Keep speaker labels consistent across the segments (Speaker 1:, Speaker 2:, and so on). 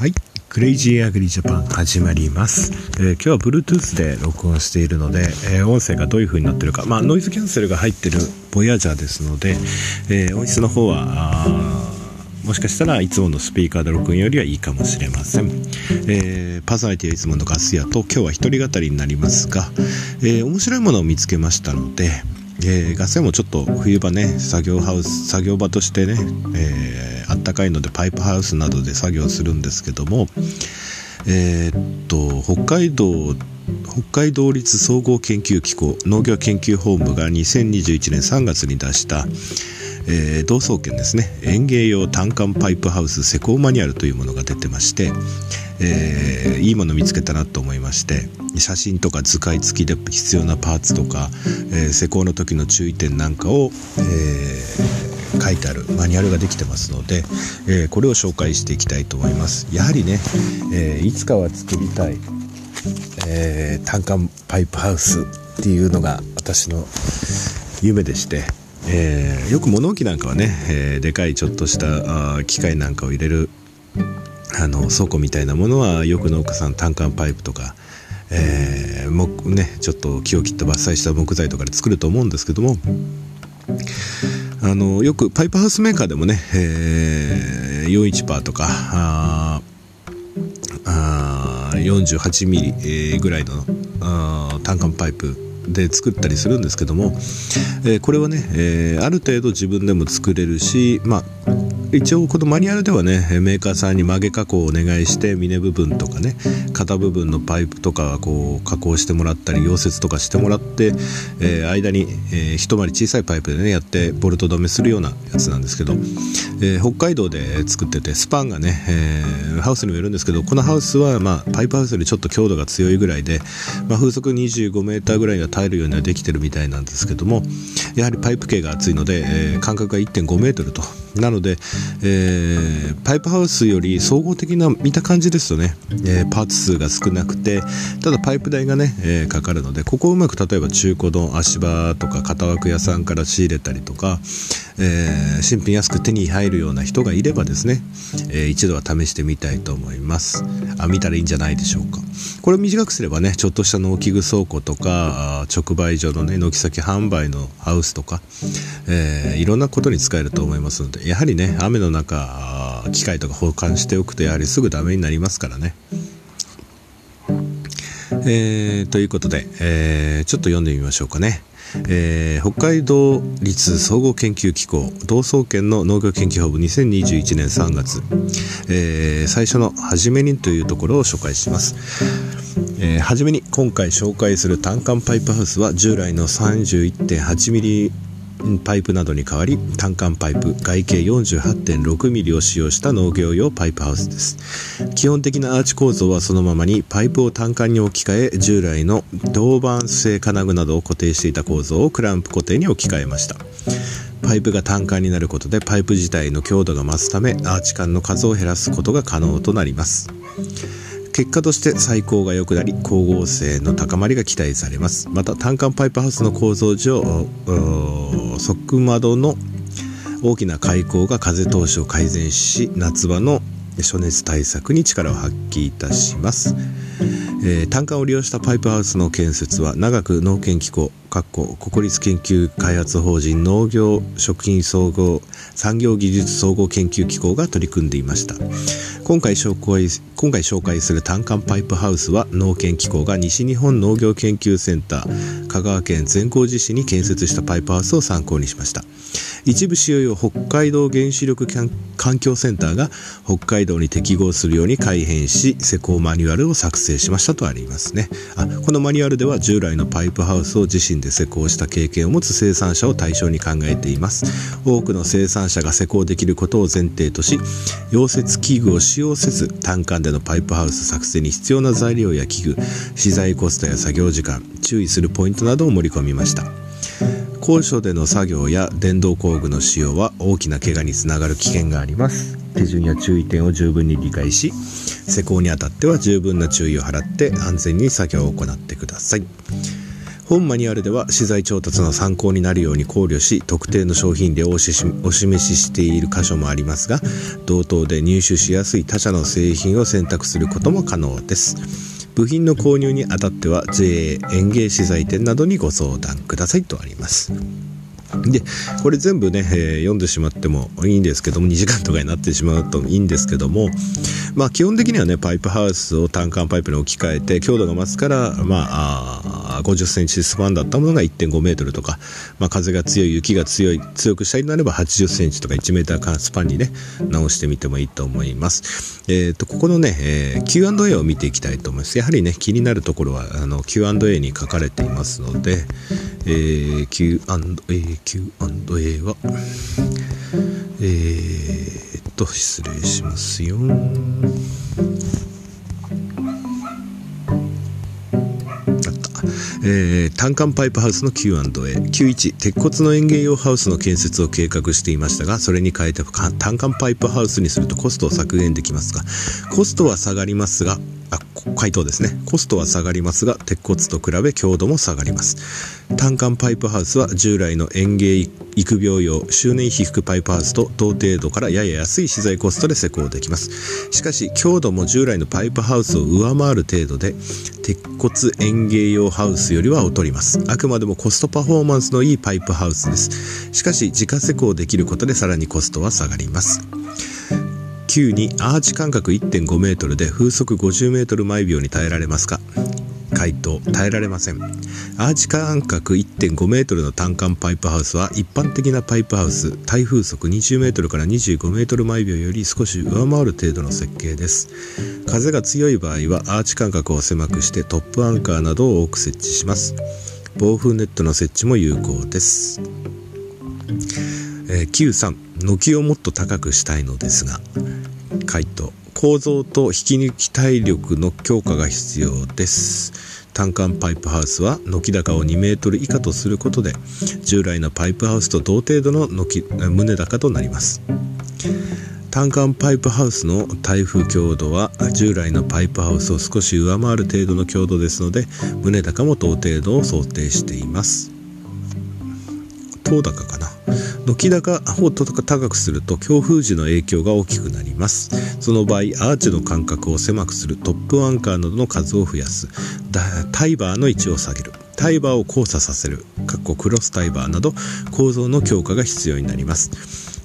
Speaker 1: はい。クレイジーアグリジャパン始まります。えー今日は Bluetooth で録音しているので、えー音声がどういう風になってるか、まあ、ノイズキャンセルが入ってるボヤージャーですので、えー音質の方は、もしかしたらいつものスピーカーで録音よりはいいかもしれません。えーパーソナリティはいつものガス屋と今日は一人語りになりますが、えー面白いものを見つけましたので、えーガス屋もちょっと冬場ね作業ハウス作業場としてね、えーあったかいのでパイプハウスなどで作業するんですけどもえーっと北海道北海道立総合研究機構農業研究本部が2021年3月に出した、えー同窓券ですね。園芸用単管パイプハウス施工マニュアルというものが出てまして、えーいいもの見つけたなと思いまして写真とか図解付きで必要なパーツとか、えー施工の時の注意点なんかを、えー書いてあるマニュアルができてますので、えこれを紹介していきたいと思います。やはりね、えいつかは作りたい、えー単管パイプハウスっていうのが私の夢でして、えーよく物置なんかはね、えーでかいちょっとした機械なんかを入れるあの倉庫みたいなものはよく農家さん単管パイプとか、えー木ね、ちょっと木を切って伐採した木材とかで作ると思うんですけどもあのよくパイプハウスメーカーでもね、えー、41パーとかああ48ミリ、ぐらいの単管パイプで作ったりするんですけども、えーこれはね、えーある程度自分でも作れるし、まあ、一応このマニュアルではねメーカーさんに曲げ加工をお願いして峰部分とかね肩部分のパイプとかこう加工してもらったり溶接とかしてもらって、えー間に、えー一回り小さいパイプでねやってボルト止めするようなやつなんですけど、えー北海道で作っててスパンがね、えーハウスにもよるんですけどこのハウスは、まあ、パイプハウスよりちょっと強度が強いぐらいで、まあ、風速25メーターぐらいが耐えるようにはできてるみたいなんですけどもやはりパイプ径が厚いので、えー間隔が1.5メートルと。なので、えーパイプハウスより総合的な見た感じですとね、えーパーツ数が少なくてただパイプ代がね、えーかかるのでここをうまく例えば中古の足場とか型枠屋さんから仕入れたりとか、えー新品安く手に入るような人がいればですね、えー一度は試してみたいと思います。あ見たらいいんじゃないでしょうか。これを短くすればねちょっとした農機具倉庫とか直売所のね軒先販売のハウスとか、えーいろんなことに使えると思いますのでやはりね雨の中機械とか保管しておくとやはりすぐダメになりますからね。えーということで、えーちょっと読んでみましょうかね。えー北海道立総合研究機構同窓研の農業研究本部2021年3月、えー最初の「はじめに」というところを紹介します。えーはじめに今回紹介する単管パイプハウスは従来の 31.8mm パイプなどに代わり単管パイプ外径48.6ミリを使用した農業用パイプハウスです。基本的なアーチ構造はそのままにパイプを単管に置き換え従来の銅板製金具などを固定していた構造をクランプ固定に置き換えました。パイプが単管になることでパイプ自体の強度が増すためアーチ間の数を減らすことが可能となります。結果として最高が良くなり光合成の高まりが期待されます。また単管パイプハウスの構造上側窓の大きな開口が風通しを改善し夏場の暑熱対策に力を発揮いたします、えー単管を利用したパイプハウスの建設は長く農研機構かっこ国立研究開発法人農業食品総合産業技術総合研究機構が取り組んでいました。今回紹介今回紹介する単管パイプハウスは農研機構が西日本農業研究センター香川県善光寺市に建設したパイプハウスを参考にしました。一部使用用北海道原子力環境センターが北海道に適合するように改変し施工マニュアルを作成しましたとありますね。あこのマニュアルでは従来のパイプハウスを自身で施工した経験を持つ生産者を対象に考えています。多くの生産者が施工できることを前提とし溶接器具を使用せず単管でのパイプハウス作成に必要な材料や器具資材コストや作業時間注意するポイントなどを盛り込みました。高所での作業や電動工具の使用は大きな怪我につながる危険があります。手順や注意点を十分に理解し施工にあたっては十分な注意を払って安全に作業を行ってください。本マニュアルでは資材調達の参考になるように考慮し特定の商品量をお示ししている箇所もありますが同等で入手しやすい他社の製品を選択することも可能です。部品の購入にあたっては JA 園芸資材店などにご相談くださいとあります。でこれ全部ね、えー、読んでしまってもいいんですけども2時間とかになってしまうといいんですけどもまあ基本的にはねパイプハウスを単管パイプに置き換えて強度が増すからまあ50センチスパンだったものが1.5メートルとか、まあ、風が強い雪が強い強くしたいのであれば80センチとか1メータースパンにね直してみてもいいと思います。えっ、ー、とここのね、えー、Q&A を見ていきたいと思います。やはりね気になるところはあの Q&A に書かれていますので、えー、Q&A Q&A は、えー、っと、失礼しますよ。えー、単管パイプハウスの Q&A91 鉄骨の園芸用ハウスの建設を計画していましたがそれに変えて単管パイプハウスにするとコストを削減できますがコストは下がりますがあ回答ですね。コストは下がりますが鉄骨と比べ強度も下がります。単管パイプハウスは従来の園芸育苗用周年被覆パイプハウスと同程度からやや安い資材コストで施工できます。しかし強度も従来のパイプハウスを上回る程度で鉄骨園芸用ハウスよりは劣ります。あくまでもコストパフォーマンスのいいパイプハウスです。しかし自家施工できることでさらにコストは下がります。9にアーチ間隔1.5メートルで風速50メートル毎秒に耐えられますか？回答耐えられません。アーチ間隔1.5メートルの単管パイプハウスは一般的なパイプハウス耐風速20メートルから25メートル毎秒より少し上回る程度の設計です。風が強い場合はアーチ間隔を狭くしてトップアンカーなどを多く設置します。防風ネットの設置も有効です、えー、93軒をもっと高くしたいのですが回答。構造と引き抜き体力の強化が必要です。単管パイプハウスは軒高を2メートル以下とすることで従来のパイプハウスと同程度の軒胸高となります。単管パイプハウスの耐風強度は従来のパイプハウスを少し上回る程度の強度ですので胸高も同程度を想定しています。等高かな。軒高を高くすると強風時の影響が大きくなります。その場合アーチの間隔を狭くするトップアンカーなどの数を増やす。タイバーの位置を下げる。タイバーを交差させる。かっこクロスタイバーなど構造の強化が必要になります。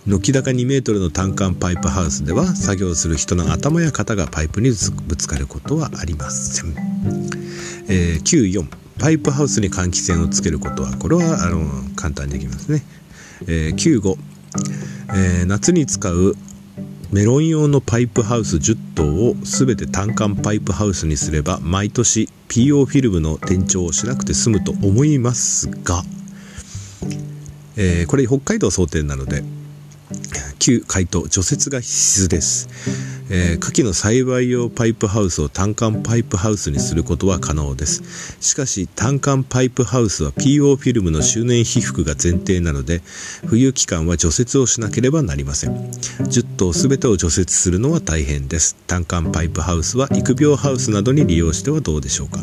Speaker 1: 軒高2メートルの単管パイプハウスでは作業する人の頭や肩がパイプにぶつかることはありません、えー、94パイプハウスに換気扇をつけることはこれはあの簡単にできますね。えー、95、えー、夏に使うメロン用のパイプハウス10棟を全て単管パイプハウスにすれば毎年 PO フィルムの転調をしなくて済むと思いますが、えー、これ北海道想定なので旧回答除雪が必須です、えー、牡蠣の栽培用パイプハウスを単管パイプハウスにすることは可能です。しかし単管パイプハウスは PO フィルムの周年被覆が前提なので冬期間は除雪をしなければなりません。10頭全てを除雪するのは大変です。単管パイプハウスは育苗ハウスなどに利用してはどうでしょうか。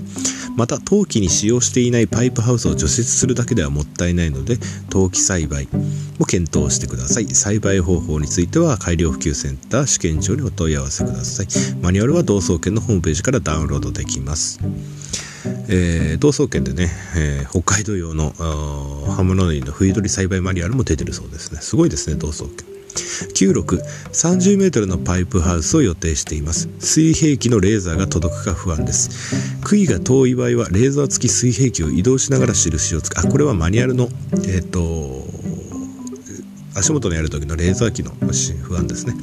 Speaker 1: また陶器に使用していないパイプハウスを除雪するだけではもったいないので陶器栽培も検討してください。栽培方法については改良普及センター試験場にお問い合わせください。マニュアルは同窓研のホームページからダウンロードできます。えー、同窓研でね、えー、北海道用のハムノリの冬鳥栽培マニュアルも出てるそうですね。すごいですね同窓研9630メートルのパイプハウスを予定しています。水平器のレーザーが届くか不安です。杭が遠い場合はレーザー付き水平器を移動しながら印をつけあこれはマニュアルのえっ、ー、と足元にある時のレーザー機の不安ですね。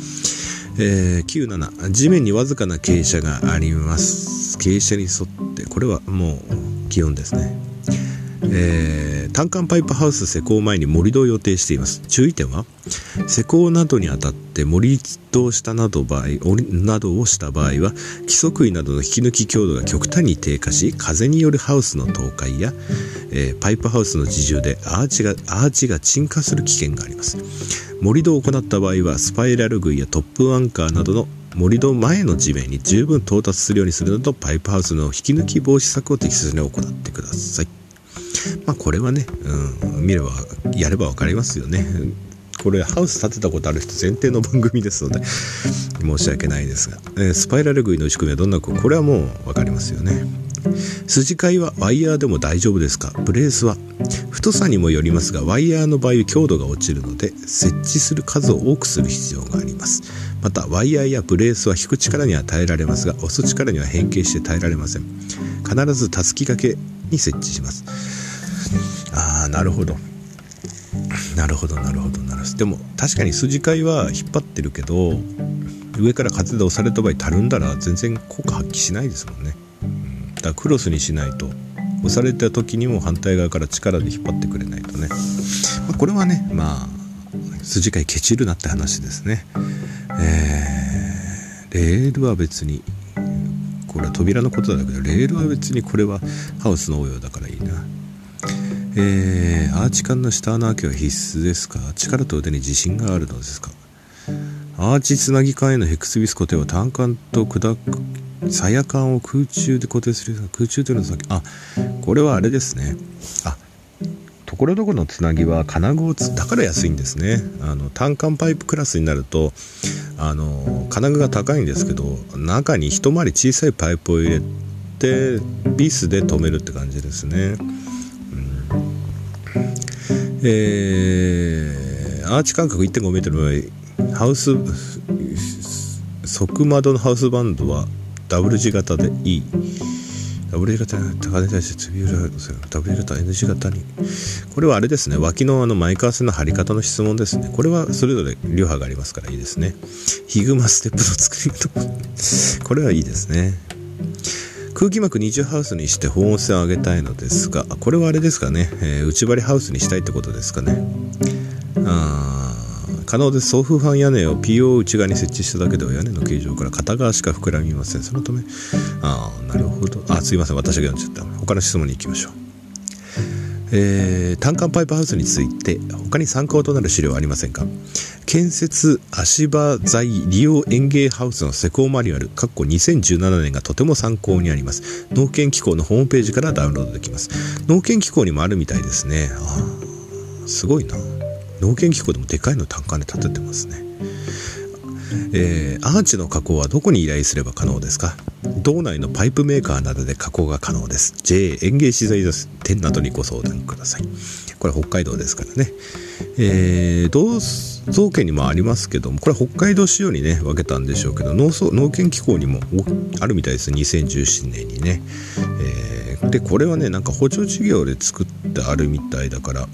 Speaker 1: えー、97地面にわずかな傾斜があります。傾斜に沿って。これはもう気温ですね。えー、単管パイプハウス施工前に盛り土を予定しています。注意点は施工などにあたって盛り土をしたなど場合などをした場合は規則位などの引き抜き強度が極端に低下し風によるハウスの倒壊や、えー、パイプハウスの自重でアーチがアーチが沈下する危険があります。盛り土を行った場合はスパイラル杭やトップアンカーなどの盛り土前の地面に十分到達するようにするなどパイプハウスの引き抜き防止策を適切に行ってください。まあこれはね、うん、見ればやれば分かりますよね。これハウス建てたことある人前提の番組ですので申し訳ないですが、えー、スパイラル杭の仕組みはどんなこれはもう分かりますよね。筋交いはワイヤーでも大丈夫ですか？ブレースは？太さにもよりますがワイヤーの場合強度が落ちるので設置する数を多くする必要があります。またワイヤーやブレースは引く力には耐えられますが押す力には変形して耐えられません。必ずたすき掛けに設置します。ああなるほど。なるほどなるほどなるほど。でも確かに筋交いは引っ張ってるけど上から風で押された場合たるんだら全然効果発揮しないですもんね、うん、だからクロスにしないと押された時にも反対側から力で引っ張ってくれないとね、まあ、これはねまあ筋交いケチるなって話ですね。えー、レールは別にこれは扉のことだけどレールは別にこれはハウスの応用だからえー、アーチ管の下穴開けは必須ですか？力と腕に自信があるのですか？アーチつなぎ管へのヘクスビス固定は単管と砕く鞘管を空中で固定する空中というのは先あこれはあれですね。あところどころのつなぎは金具をつだから安いんですね。あの単管パイプクラスになるとあの金具が高いんですけど中に一回り小さいパイプを入れてビスで留めるって感じですね。えー、アーチ間隔 1.5m の場合ハウス側窓のハウスバンドはダブル字型でいい。ダブル字型高値に対してツビューダブル字型 N 字型に。これはあれですね。脇のあのマイカー線の貼り方の質問ですね。これはそれぞれ流派がありますからいいですね。ヒグマステップの作り方これはいいですね。空気膜二重ハウスにして保温性を上げたいのですがこれはあれですかね、えー、内張りハウスにしたいってことですかね。あ可能です送風ファン屋根を PO 内側に設置しただけでは屋根の形状から片側しか膨らみません。そのためああなるほど。あすいません。私が読んじゃった。他の質問に行きましょう。えー、単管パイプハウスについて他に参考となる資料はありませんか？建設足場材利用園芸ハウスの施工マニュアル括弧2017年がとても参考になります。農研機構のホームページからダウンロードできます。農研機構にもあるみたいですね。あすごいな。農研機構でもでかいの単管で建ててますね。えー、アーチの加工はどこに依頼すれば可能ですか？道内のパイプメーカーなどで加工が可能です。JA 園芸資材店などにご相談ください。これ北海道ですからね。えー、同造県にもありますけどもこれは北海道仕様にね分けたんでしょうけど農農研機構にもあるみたいです2017年にね、えー、でこれはねなんか補助事業で作ってあるみたいだから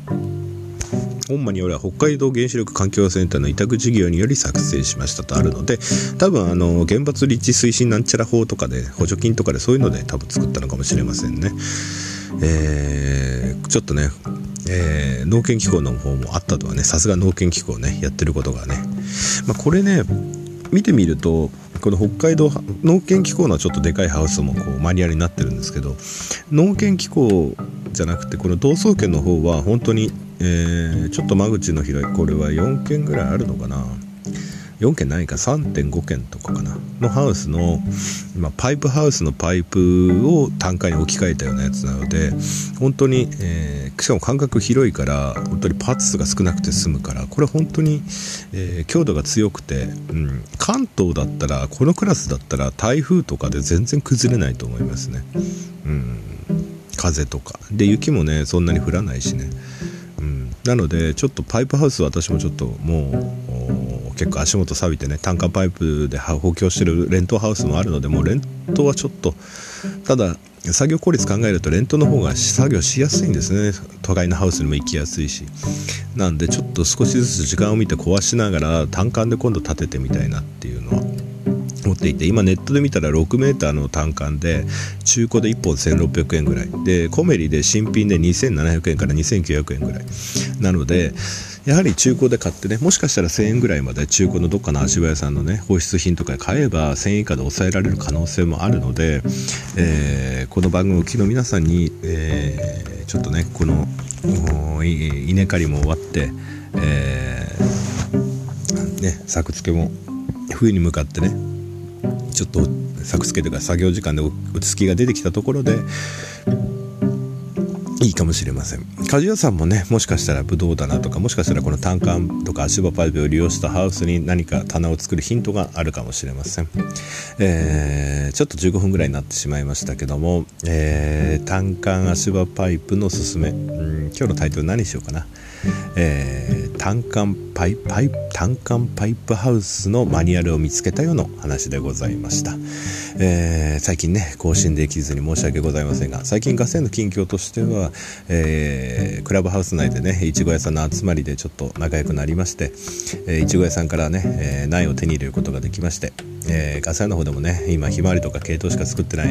Speaker 1: 本間によれば北海道原子力環境センターの委託事業により作成しましたとあるので多分あの原発立地推進なんちゃら法とかで補助金とかでそういうので多分作ったのかもしれませんね。えー、ちょっとね、えー、農研機構の方もあったとはねさすが農研機構ねやってることがね、まあ、これね見てみるとこの北海道農研機構のちょっとでかいハウスもこうマニュアルになってるんですけど農研機構じゃなくてこの同窓圏の方は本当に、えー、ちょっと間口の広いこれは4軒ぐらいあるのかな。4軒ないか3.5軒とかかな。のハウスの、まあ、パイプハウスのパイプを単価に置き換えたようなやつなので本当に、えー、しかも間隔広いから本当にパーツ数が少なくて済むからこれ本当に、えー、強度が強くて、うん、関東だったらこのクラスだったら台風とかで全然崩れないと思いますね、うん、風とか。で雪もねそんなに降らないしね、うん、なのでちょっとパイプハウス私もちょっともう結構足元錆びてね単価パイプで補強してるレントハウスもあるのでもうレントはちょっとただ作業効率考えるとレントの方が作業しやすいんですね。都会のハウスにも行きやすいし。なんでちょっと少しずつ時間を見て壊しながら単管で今度立ててみたいなっていうのは持っていて今ネットで見たら 6m の単管で中古で1本1600円ぐらい。でコメリで新品で2700円から2900円ぐらい。なのでやはり中古で買ってねもしかしたら1000円ぐらいまで中古のどっかの足場屋さんのね放出品とか買えば1000円以下で抑えられる可能性もあるので、えーこの番組を機の皆さんに、えーちょっとねこの稲刈りも終わって、えーね、作付けも冬に向かってねちょっと作付けというか作業時間で落ち着きが出てきたところでいいかもしれません。鍛冶屋さんもねもしかしたらブドウ棚とかもしかしたらこの単管とか足場パイプを利用したハウスに何か棚を作るヒントがあるかもしれません、えーちょっと15分ぐらいになってしまいましたけども、えー単管足場パイプのすすめ、うん、今日のタイトル何にしようかな、えー単管パイパイ単管パイプハウスのマニュアルを見つけたよの話でございました、えー最近ね更新できずに申し訳ございませんが最近ガセの近況としては、えークラブハウス内でねいちご屋さんの集まりでちょっと仲良くなりましていちご屋さんからね、えー苗を手に入れることができまして、えーガサ屋の方でもね今ひまわりとか系統しか作ってない、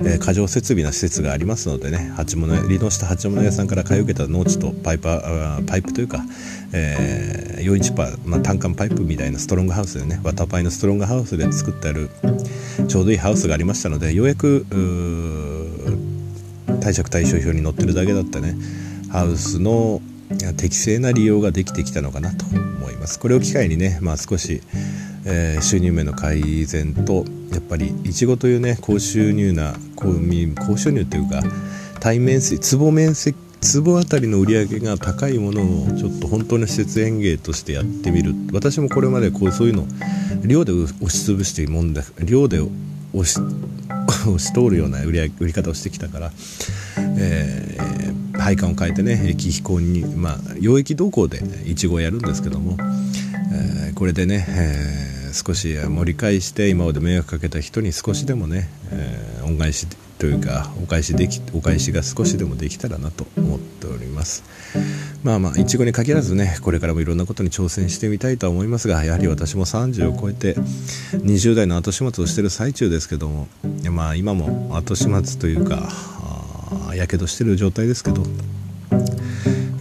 Speaker 1: えー過剰設備な施設がありますのでね鉢物離農した鉢物屋さんから買い受けた農地とパイパパイプというか、えー、4インチパー、まあ、単管パイプみたいなストロングハウスでねワタパイのストロングハウスで作ってあるちょうどいいハウスがありましたのでようやく貸借対照表に載ってるだけだったね。ハウスの適正な利用ができてきたのかなと思います。これを機会にね、まあ、少し、えー収入面の改善とやっぱりいちごというね高収入な高高収入というか対面積坪面積坪あたりの売り上げが高いものをちょっと本当の施設園芸としてやってみる。私もこれまでこうそういうの量で押しつぶしてもんだ量で押し 押し通るような売り上げ売り方をしてきたから、えー配管を変えてね駅飛行にまあ溶液動向でいちごをやるんですけども、えーこれでね、えー少し盛り返して今まで迷惑かけた人に少しでもね、えー恩返しというかお返しできお返しが少しでもできたらなと思っております。まあまあいちごに限らずねこれからもいろんなことに挑戦してみたいと思いますがやはり私も30を超えて20代の後始末をしてる最中ですけどもまあ今も後始末というかやけどしてる状態ですけど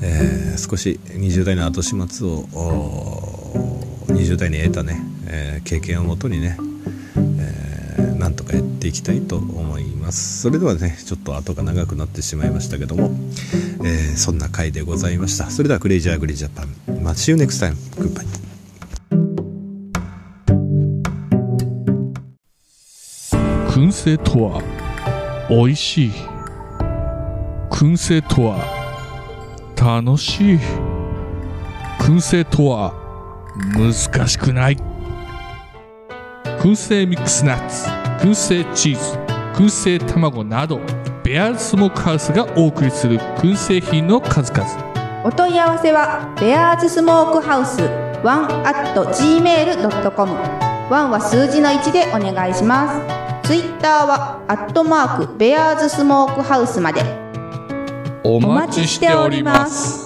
Speaker 1: えー少し20代の後始末を20代に得たね、えー経験をもとにね、とかやっていきたいと思います。それではねちょっと後が長くなってしまいましたけども、えーそんな回でございました。それではクレイジーアグリージャパンま See you next time. Goodbye.
Speaker 2: 燻製とは美味しい燻製とは楽しい燻製とは難しくない燻製ミックスナッツ燻製チーズ燻製卵などベアーズスモークハウスがお送りする燻製品の数々。
Speaker 3: お問い合わせはベアーズスモークハウスワン at gmail.com ワンは数字の1でお願いします。ツイッターはアットマークベアーズスモークハウスまで。
Speaker 2: お
Speaker 3: お待ちしております